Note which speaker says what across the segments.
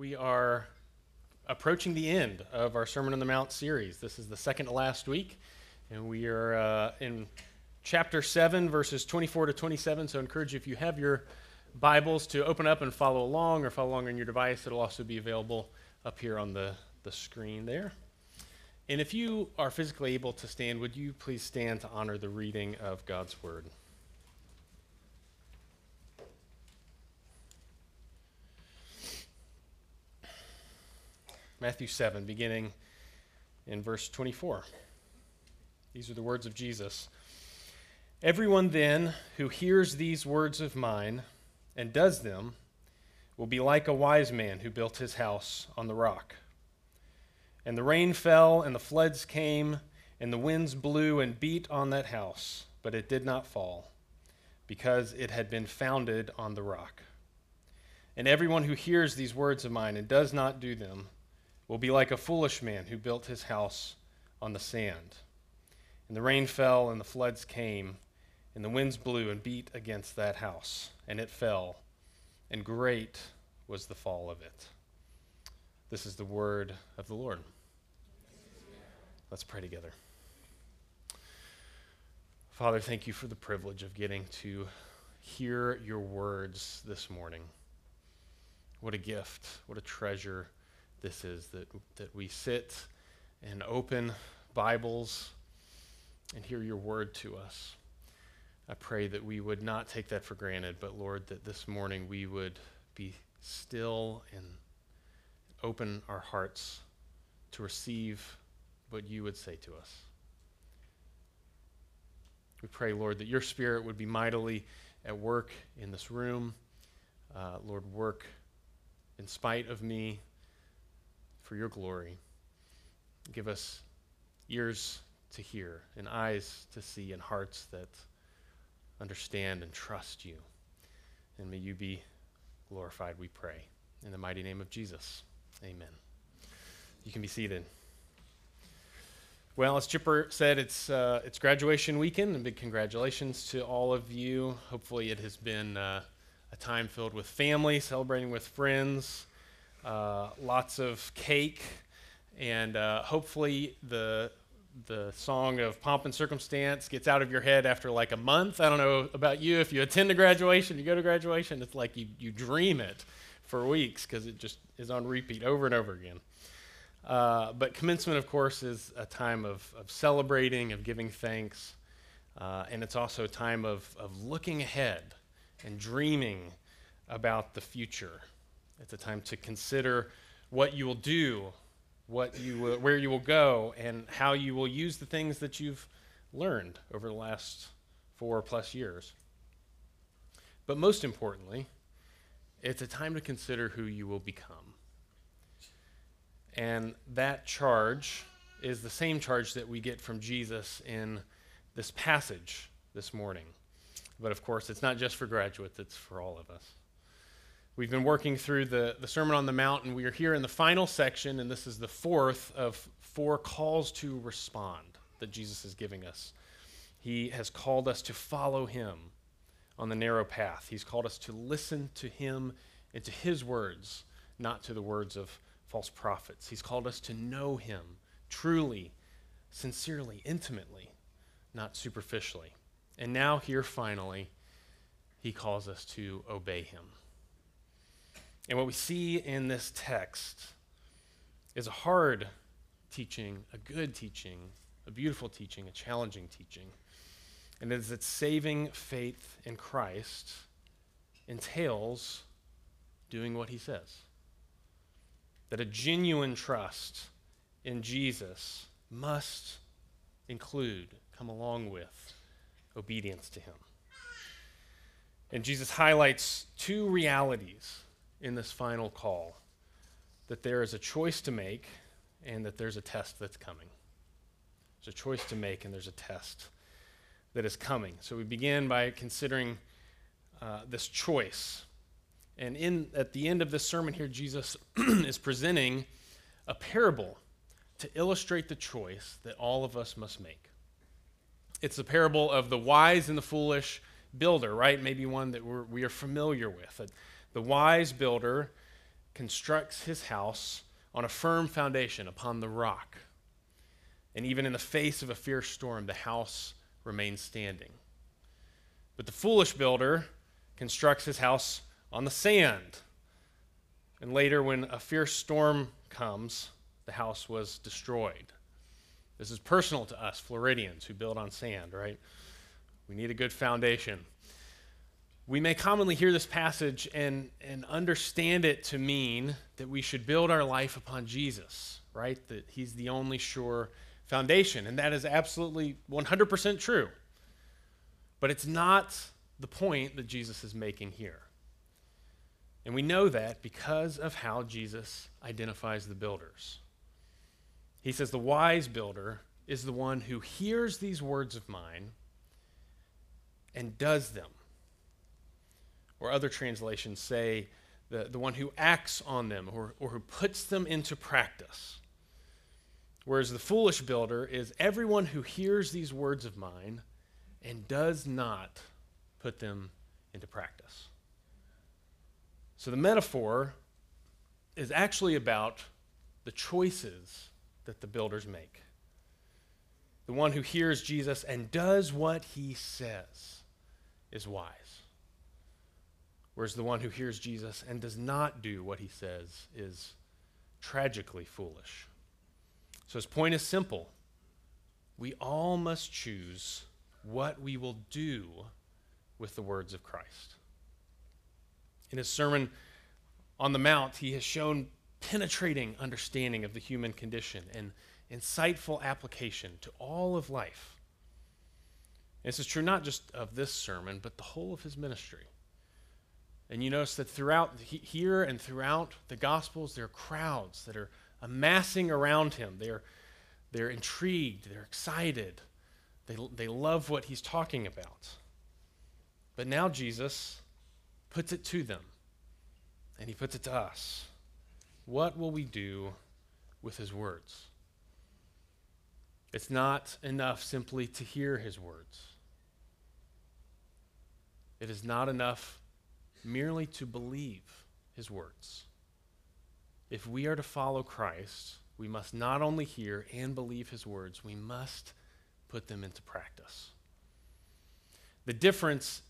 Speaker 1: We are approaching the end of our Sermon on the Mount series. This is the second to last week, and we are uh, in chapter 7, verses 24 to 27. So I encourage you, if you have your Bibles, to open up and follow along or follow along on your device. It'll also be available up here on the, the screen there. And if you are physically able to stand, would you please stand to honor the reading of God's Word? Matthew 7, beginning in verse 24. These are the words of Jesus. Everyone then who hears these words of mine and does them will be like a wise man who built his house on the rock. And the rain fell, and the floods came, and the winds blew and beat on that house, but it did not fall, because it had been founded on the rock. And everyone who hears these words of mine and does not do them, will be like a foolish man who built his house on the sand. And the rain fell, and the floods came, and the winds blew and beat against that house, and it fell, and great was the fall of it. This is the word of the Lord. Let's pray together. Father, thank you for the privilege of getting to hear your words this morning. What a gift, what a treasure this is that, that we sit and open Bibles and hear your word to us. I pray that we would not take that for granted, but Lord, that this morning we would be still and open our hearts to receive what you would say to us. We pray, Lord, that your spirit would be mightily at work in this room. Uh, Lord, work in spite of me, for your glory. Give us ears to hear, and eyes to see, and hearts that understand and trust you. And may you be glorified, we pray. In the mighty name of Jesus. Amen. You can be seated. Well, as Chipper said, it's, uh, it's graduation weekend, and big congratulations to all of you. Hopefully, it has been uh, a time filled with family, celebrating with friends, uh, lots of cake, and uh, hopefully the the song of pomp and circumstance gets out of your head after like a month. I don't know about you. If you attend a graduation, you go to graduation, it's like you, you dream it for weeks because it just is on repeat over and over again. Uh, but commencement, of course, is a time of, of celebrating, of giving thanks, uh, and it's also a time of, of looking ahead and dreaming about the future. It's a time to consider what you will do, what you will, where you will go, and how you will use the things that you've learned over the last four plus years. But most importantly, it's a time to consider who you will become. And that charge is the same charge that we get from Jesus in this passage this morning. But of course, it's not just for graduates, it's for all of us. We've been working through the, the Sermon on the Mount, and we are here in the final section, and this is the fourth of four calls to respond that Jesus is giving us. He has called us to follow him on the narrow path. He's called us to listen to him and to his words, not to the words of false prophets. He's called us to know him truly, sincerely, intimately, not superficially. And now, here finally, he calls us to obey him. And what we see in this text is a hard teaching, a good teaching, a beautiful teaching, a challenging teaching. And it is that saving faith in Christ entails doing what he says. That a genuine trust in Jesus must include, come along with, obedience to him. And Jesus highlights two realities in this final call that there is a choice to make and that there's a test that's coming. There's a choice to make and there's a test that is coming. So we begin by considering uh, this choice. And in, at the end of this sermon here, Jesus is presenting a parable to illustrate the choice that all of us must make. It's the parable of the wise and the foolish builder, right? Maybe one that we're, we are familiar with. The wise builder constructs his house on a firm foundation upon the rock. And even in the face of a fierce storm, the house remains standing. But the foolish builder constructs his house on the sand. And later, when a fierce storm comes, the house was destroyed. This is personal to us, Floridians, who build on sand, right? We need a good foundation. We may commonly hear this passage and, and understand it to mean that we should build our life upon Jesus, right? That he's the only sure foundation. And that is absolutely 100% true. But it's not the point that Jesus is making here. And we know that because of how Jesus identifies the builders. He says, The wise builder is the one who hears these words of mine and does them. Or other translations say, the, the one who acts on them or, or who puts them into practice. Whereas the foolish builder is everyone who hears these words of mine and does not put them into practice. So the metaphor is actually about the choices that the builders make. The one who hears Jesus and does what he says is wise. Whereas the one who hears Jesus and does not do what he says is tragically foolish. So his point is simple. We all must choose what we will do with the words of Christ. In his Sermon on the Mount, he has shown penetrating understanding of the human condition and insightful application to all of life. this is true not just of this sermon, but the whole of his ministry. And you notice that throughout here and throughout the Gospels, there are crowds that are amassing around him. They're, they're intrigued, they're excited, they, they love what he's talking about. But now Jesus puts it to them, and he puts it to us. What will we do with his words? It's not enough simply to hear his words. It is not enough merely to believe his words. If we are to follow Christ, we must not only hear and believe his words, we must put them into practice. The difference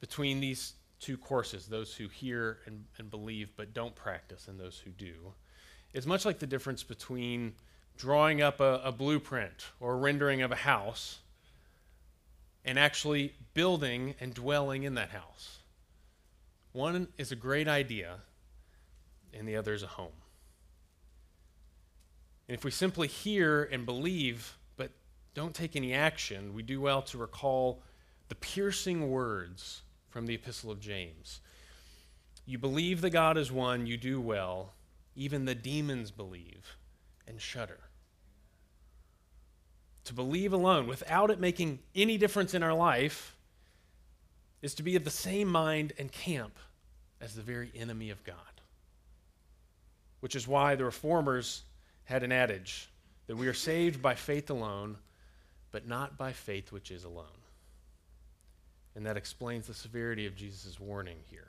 Speaker 1: between these two courses, those who hear and, and believe but don't practice, and those who do, is much like the difference between drawing up a, a blueprint or a rendering of a house and actually building and dwelling in that house. One is a great idea, and the other is a home. And if we simply hear and believe, but don't take any action, we do well to recall the piercing words from the Epistle of James. You believe that God is one, you do well. Even the demons believe and shudder. To believe alone, without it making any difference in our life, is to be of the same mind and camp as the very enemy of God. Which is why the reformers had an adage that we are saved by faith alone, but not by faith which is alone. And that explains the severity of Jesus' warning here.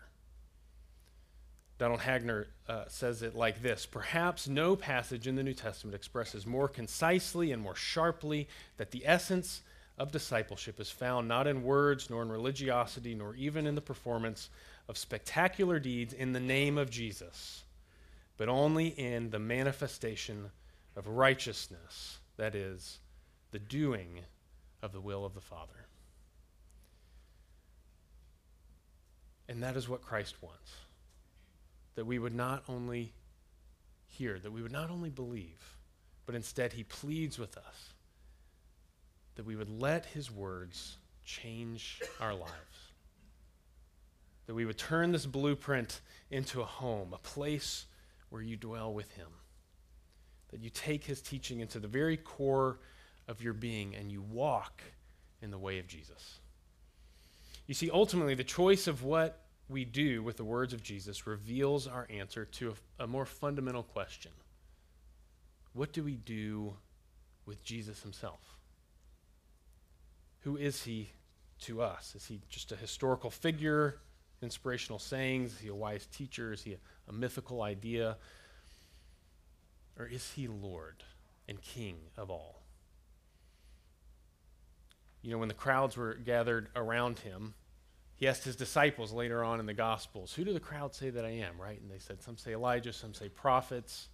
Speaker 1: Donald Hagner uh, says it like this Perhaps no passage in the New Testament expresses more concisely and more sharply that the essence of discipleship is found not in words, nor in religiosity, nor even in the performance of spectacular deeds in the name of Jesus, but only in the manifestation of righteousness, that is, the doing of the will of the Father. And that is what Christ wants. That we would not only hear, that we would not only believe, but instead he pleads with us that we would let his words change our lives. That we would turn this blueprint into a home, a place where you dwell with him that you take his teaching into the very core of your being and you walk in the way of Jesus. You see, ultimately, the choice of what we do with the words of Jesus reveals our answer to a, a more fundamental question What do we do with Jesus himself? Who is he to us? Is he just a historical figure inspirational sayings? Is he a wise teacher? Is he a, a mythical idea? Or is he Lord and King of all? You know, when the crowds were gathered around him, he asked his disciples later on in the Gospels, Who do the crowd say that I am, right? And they said, Some say Elijah, some say prophets.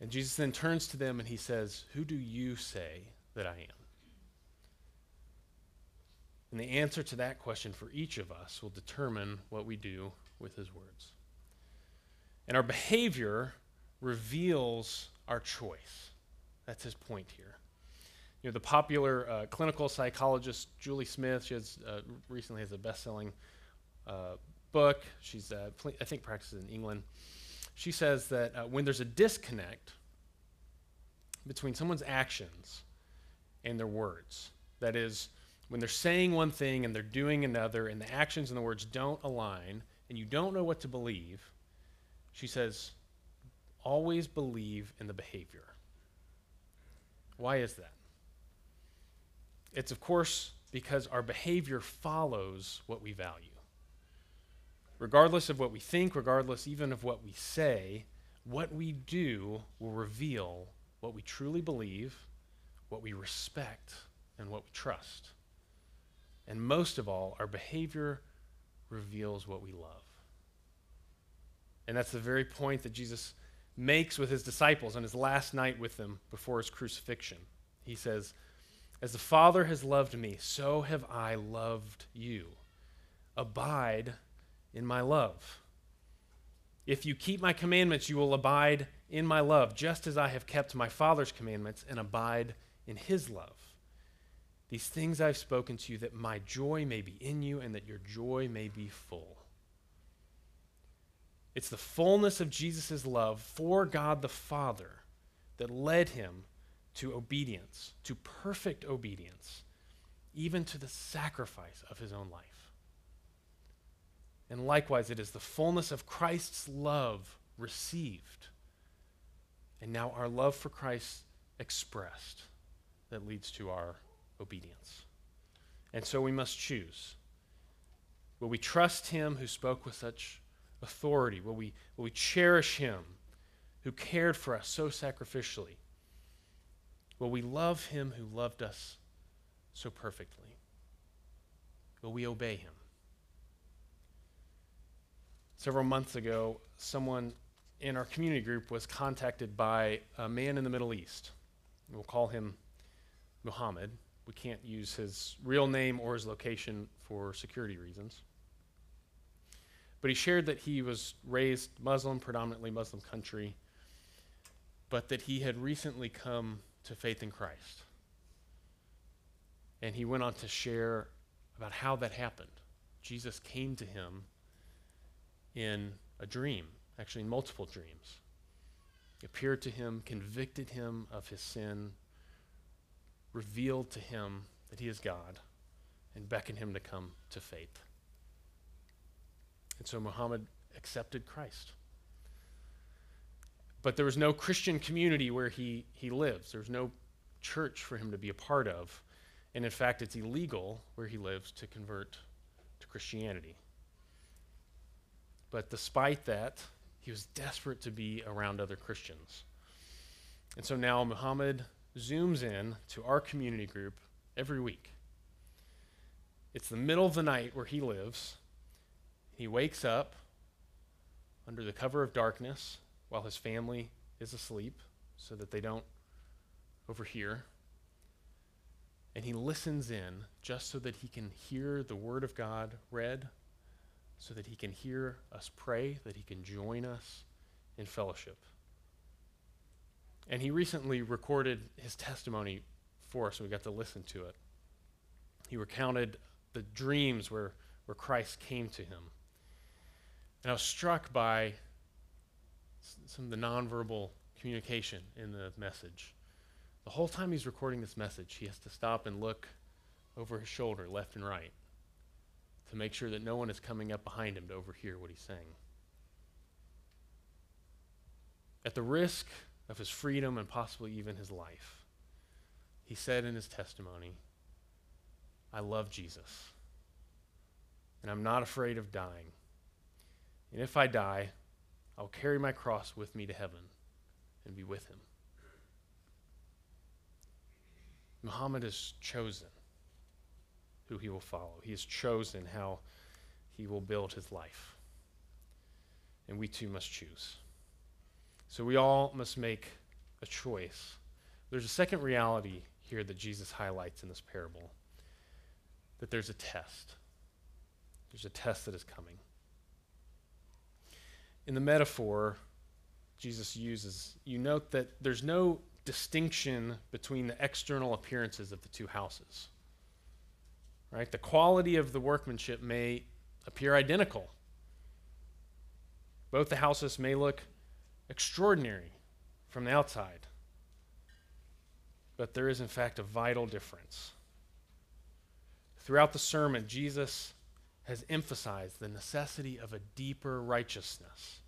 Speaker 1: And Jesus then turns to them and he says, Who do you say that I am? And the answer to that question for each of us will determine what we do with his words. And our behavior reveals our choice. That's his point here. You know, the popular uh, clinical psychologist Julie Smith, she has, uh, recently has a best-selling uh, book. She's, uh, pl- I think, practices in England. She says that uh, when there's a disconnect between someone's actions and their words, that is, when they're saying one thing and they're doing another, and the actions and the words don't align, and you don't know what to believe, she says, always believe in the behavior. Why is that? It's, of course, because our behavior follows what we value. Regardless of what we think, regardless even of what we say, what we do will reveal what we truly believe, what we respect, and what we trust. And most of all, our behavior reveals what we love. And that's the very point that Jesus makes with his disciples on his last night with them before his crucifixion. He says, as the Father has loved me, so have I loved you. Abide in my love. If you keep my commandments, you will abide in my love, just as I have kept my Father's commandments and abide in his love. These things I've spoken to you, that my joy may be in you and that your joy may be full. It's the fullness of Jesus' love for God the Father that led him to obedience, to perfect obedience, even to the sacrifice of his own life. And likewise, it is the fullness of Christ's love received, and now our love for Christ expressed that leads to our obedience. And so we must choose. Will we trust him who spoke with such authority? Will we, will we cherish him who cared for us so sacrificially? Will we love him who loved us so perfectly? Will we obey him? Several months ago, someone in our community group was contacted by a man in the Middle East. We'll call him Muhammad. We can't use his real name or his location for security reasons. But he shared that he was raised Muslim, predominantly Muslim country, but that he had recently come to faith in Christ. And he went on to share about how that happened. Jesus came to him in a dream, actually, in multiple dreams. He appeared to him, convicted him of his sin, revealed to him that he is God, and beckoned him to come to faith. And so Muhammad accepted Christ. But there was no Christian community where he, he lives. There's no church for him to be a part of. And in fact, it's illegal where he lives to convert to Christianity. But despite that, he was desperate to be around other Christians. And so now Muhammad zooms in to our community group every week. It's the middle of the night where he lives. He wakes up under the cover of darkness while his family is asleep so that they don't overhear. And he listens in just so that he can hear the Word of God read, so that he can hear us pray, that he can join us in fellowship. And he recently recorded his testimony for us, and we got to listen to it. He recounted the dreams where, where Christ came to him. And I was struck by some of the nonverbal communication in the message. The whole time he's recording this message, he has to stop and look over his shoulder, left and right, to make sure that no one is coming up behind him to overhear what he's saying. At the risk of his freedom and possibly even his life, he said in his testimony, I love Jesus. and I'm not afraid of dying. And if I die, I'll carry my cross with me to heaven and be with him. Muhammad has chosen who he will follow. He has chosen how he will build his life. And we too must choose. So we all must make a choice. There's a second reality here that Jesus highlights in this parable that there's a test. There's a test that is coming. In the metaphor Jesus uses, you note that there's no distinction between the external appearances of the two houses. Right? The quality of the workmanship may appear identical. Both the houses may look extraordinary from the outside, but there is, in fact, a vital difference. Throughout the sermon, Jesus has emphasized the necessity of a deeper righteousness,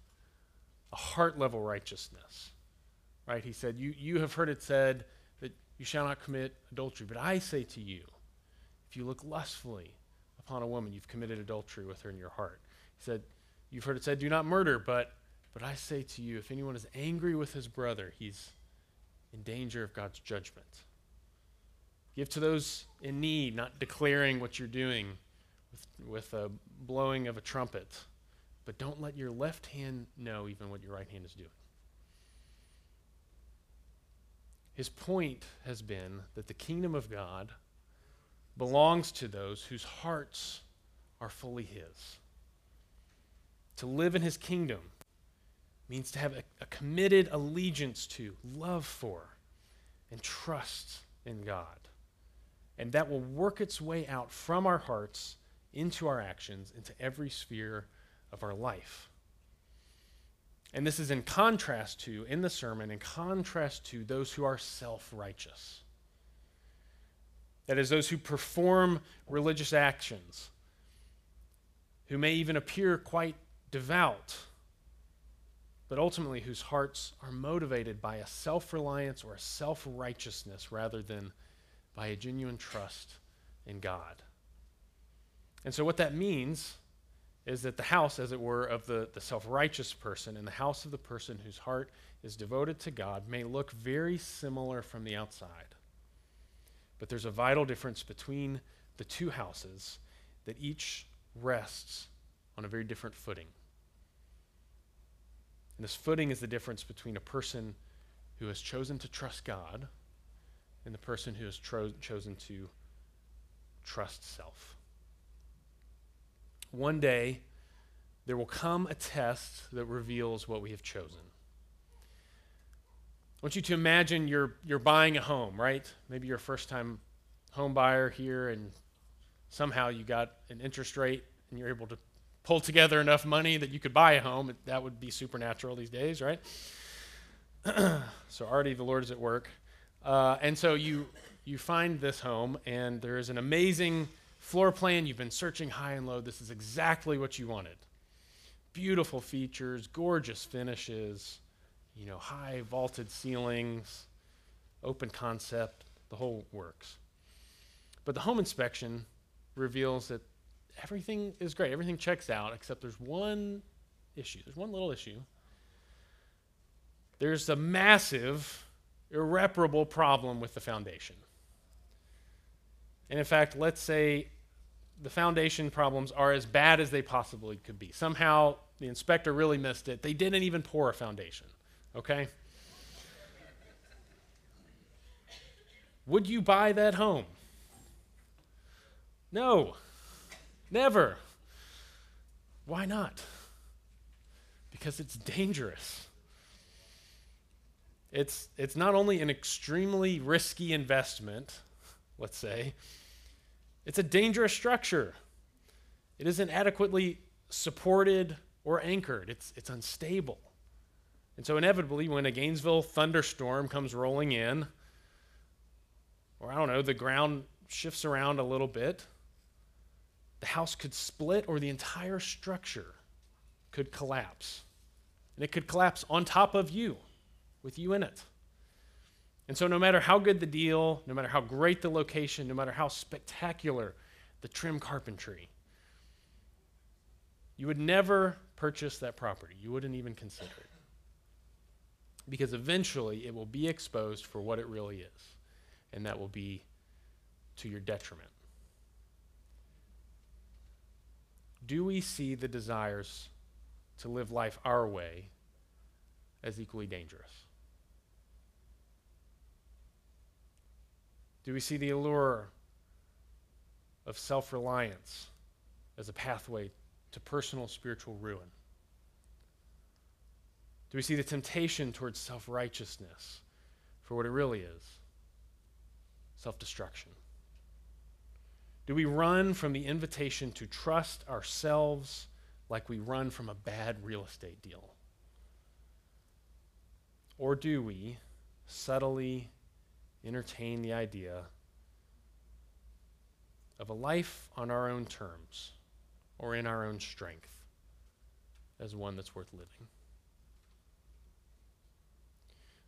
Speaker 1: a heart level righteousness. Right? He said, you, you have heard it said that you shall not commit adultery, but I say to you, if you look lustfully upon a woman, you've committed adultery with her in your heart. He said, You've heard it said, do not murder, but, but I say to you, if anyone is angry with his brother, he's in danger of God's judgment. Give to those in need, not declaring what you're doing with, with a blowing of a trumpet, but don't let your left hand know even what your right hand is doing. His point has been that the kingdom of God belongs to those whose hearts are fully His. To live in His kingdom means to have a, a, committed allegiance to, love for, and trust in God. And that will work its way out from our hearts into our actions, into every sphere of our life. And this is in contrast to, in the sermon, in contrast to those who are self righteous. That is, those who perform religious actions, who may even appear quite devout, but ultimately whose hearts are motivated by a self reliance or a self righteousness rather than by a genuine trust in God. And so, what that means is that the house, as it were, of the, the self righteous person and the house of the person whose heart is devoted to God may look very similar from the outside. But there's a vital difference between the two houses that each rests on a very different footing. And this footing is the difference between a person who has chosen to trust God and the person who has tro- chosen to trust self. One day, there will come a test that reveals what we have chosen. I want you to imagine you're, you're buying a home, right? Maybe you're a first time home buyer here and somehow you got an interest rate and you're able to pull together enough money that you could buy a home. That would be supernatural these days, right? so already the Lord is at work. Uh, and so you, you find this home and there is an amazing floor plan. You've been searching high and low. This is exactly what you wanted. Beautiful features, gorgeous finishes you know, high vaulted ceilings, open concept, the whole works. But the home inspection reveals that everything is great, everything checks out, except there's one issue. There's one little issue. There's a massive, irreparable problem with the foundation. And in fact, let's say the foundation problems are as bad as they possibly could be. Somehow the inspector really missed it. They didn't even pour a foundation okay? Would you buy that home? No, never. Why not? Because it's dangerous. It's, it's not only an extremely risky investment, let's say, it's a dangerous structure. It isn't adequately supported or anchored, it's, it's unstable. And so, inevitably, when a Gainesville thunderstorm comes rolling in, or I don't know, the ground shifts around a little bit, the house could split or the entire structure could collapse. And it could collapse on top of you, with you in it. And so, no matter how good the deal, no matter how great the location, no matter how spectacular the trim carpentry, you would never purchase that property. You wouldn't even consider it. Because eventually it will be exposed for what it really is, and that will be to your detriment. Do we see the desires to live life our way as equally dangerous? Do we see the allure of self reliance as a pathway to personal spiritual ruin? Do we see the temptation towards self righteousness for what it really is self destruction? Do we run from the invitation to trust ourselves like we run from a bad real estate deal? Or do we subtly entertain the idea of a life on our own terms or in our own strength as one that's worth living?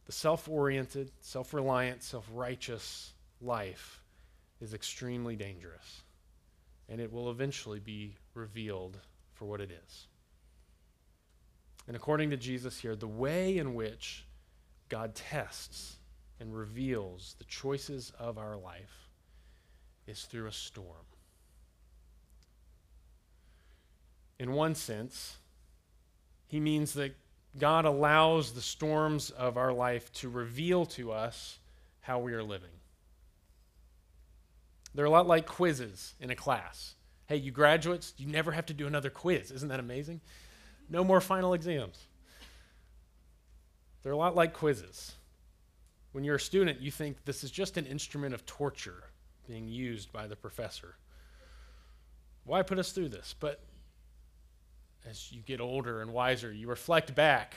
Speaker 1: The self oriented, self reliant, self righteous life is extremely dangerous, and it will eventually be revealed for what it is. And according to Jesus here, the way in which God tests and reveals the choices of our life is through a storm. In one sense, he means that God allows the storms of our life to reveal to us how we are living. They're a lot like quizzes in a class. Hey, you graduates, you never have to do another quiz. Isn't that amazing? No more final exams. They're a lot like quizzes. When you're a student, you think this is just an instrument of torture being used by the professor. Why put us through this? But as you get older and wiser, you reflect back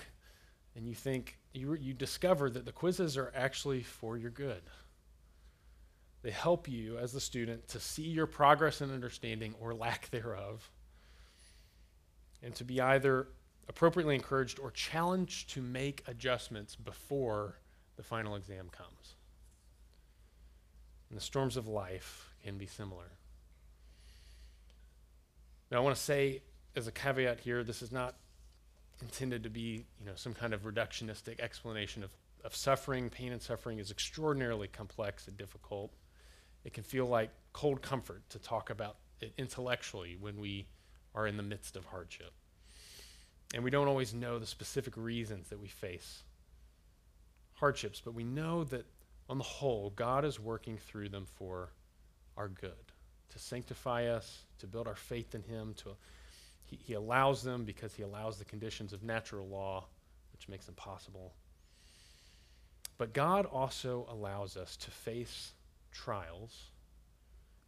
Speaker 1: and you think, you, you discover that the quizzes are actually for your good. They help you as the student to see your progress and understanding or lack thereof, and to be either appropriately encouraged or challenged to make adjustments before the final exam comes. And the storms of life can be similar. Now, I want to say as a caveat here, this is not intended to be, you know, some kind of reductionistic explanation of, of suffering. Pain and suffering is extraordinarily complex and difficult. It can feel like cold comfort to talk about it intellectually when we are in the midst of hardship. And we don't always know the specific reasons that we face hardships, but we know that on the whole, God is working through them for our good, to sanctify us, to build our faith in Him. To, he, he allows them because He allows the conditions of natural law, which makes them possible. But God also allows us to face trials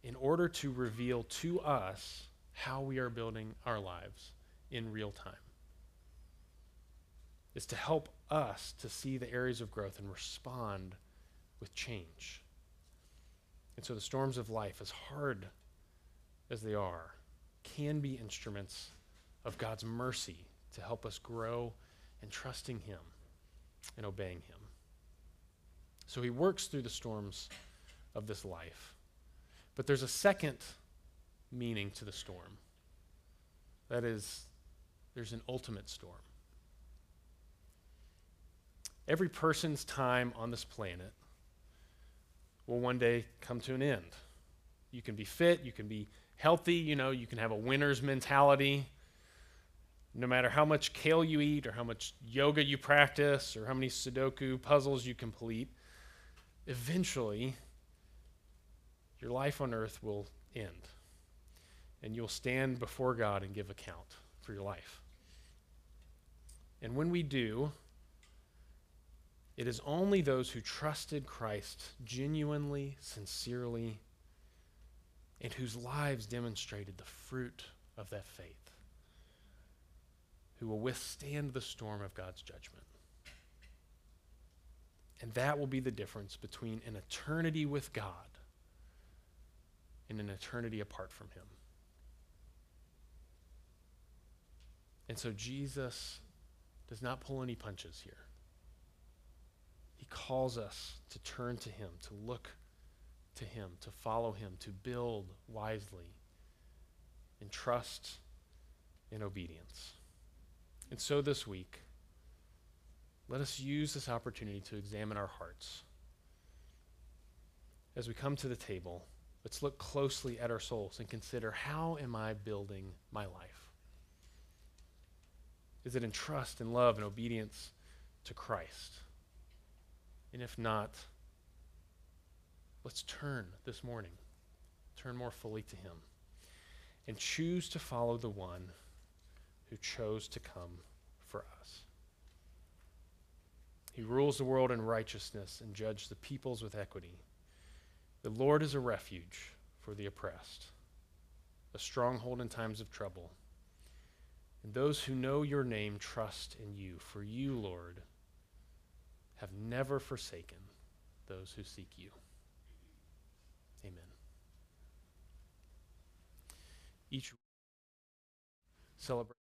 Speaker 1: in order to reveal to us how we are building our lives in real time. Is to help us to see the areas of growth and respond with change. And so the storms of life, as hard as they are, can be instruments of God's mercy to help us grow in trusting Him and obeying Him. So He works through the storms of this life. But there's a second meaning to the storm. That is, there's an ultimate storm. Every person's time on this planet will one day come to an end. You can be fit, you can be healthy, you know, you can have a winner's mentality. No matter how much kale you eat, or how much yoga you practice, or how many Sudoku puzzles you complete, eventually your life on earth will end. And you'll stand before God and give account for your life. And when we do, it is only those who trusted Christ genuinely, sincerely, and whose lives demonstrated the fruit of that faith who will withstand the storm of God's judgment. And that will be the difference between an eternity with God and an eternity apart from Him. And so Jesus does not pull any punches here. He calls us to turn to Him, to look to Him, to follow Him, to build wisely, in trust in obedience. And so this week, let us use this opportunity to examine our hearts. As we come to the table, let's look closely at our souls and consider how am I building my life? Is it in trust and love and obedience to Christ? And if not, let's turn this morning, turn more fully to Him, and choose to follow the one who chose to come for us. He rules the world in righteousness and judges the peoples with equity. The Lord is a refuge for the oppressed, a stronghold in times of trouble. And those who know your name trust in you, for you, Lord, have never forsaken those who seek you. Amen. Each celebrate.